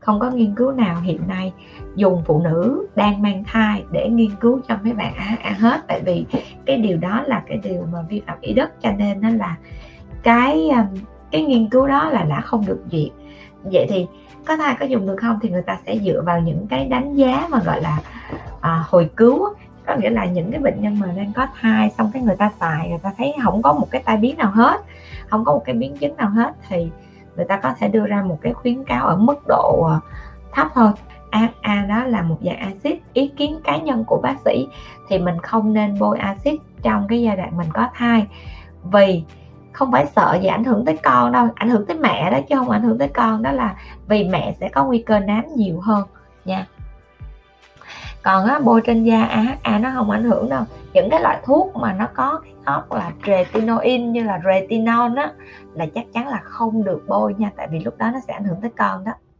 không có nghiên cứu nào hiện nay dùng phụ nữ đang mang thai để nghiên cứu cho mấy bạn ăn hết. Tại vì cái điều đó là cái điều mà vi phạm ý đức cho nên nó là cái um, cái nghiên cứu đó là đã không được duyệt. Vậy thì có thai có dùng được không thì người ta sẽ dựa vào những cái đánh giá mà gọi là à, hồi cứu có nghĩa là những cái bệnh nhân mà đang có thai xong cái người ta xài người ta thấy không có một cái tai biến nào hết không có một cái biến chứng nào hết thì người ta có thể đưa ra một cái khuyến cáo ở mức độ ờ, thấp thôi. AHA đó là một dạng axit ý kiến cá nhân của bác sĩ thì mình không nên bôi axit trong cái giai đoạn mình có thai. Vì không phải sợ gì ảnh hưởng tới con đâu ảnh hưởng tới mẹ đó chứ không ảnh hưởng tới con đó là vì mẹ sẽ có nguy cơ nám nhiều hơn nha. Còn á, bôi trên da AHA nó không ảnh hưởng đâu. Những cái loại thuốc mà nó có cái gốc là retinoin như là retinol á, là chắc chắn là không được bôi nha, tại vì lúc đó nó sẽ ảnh hưởng tới con đó.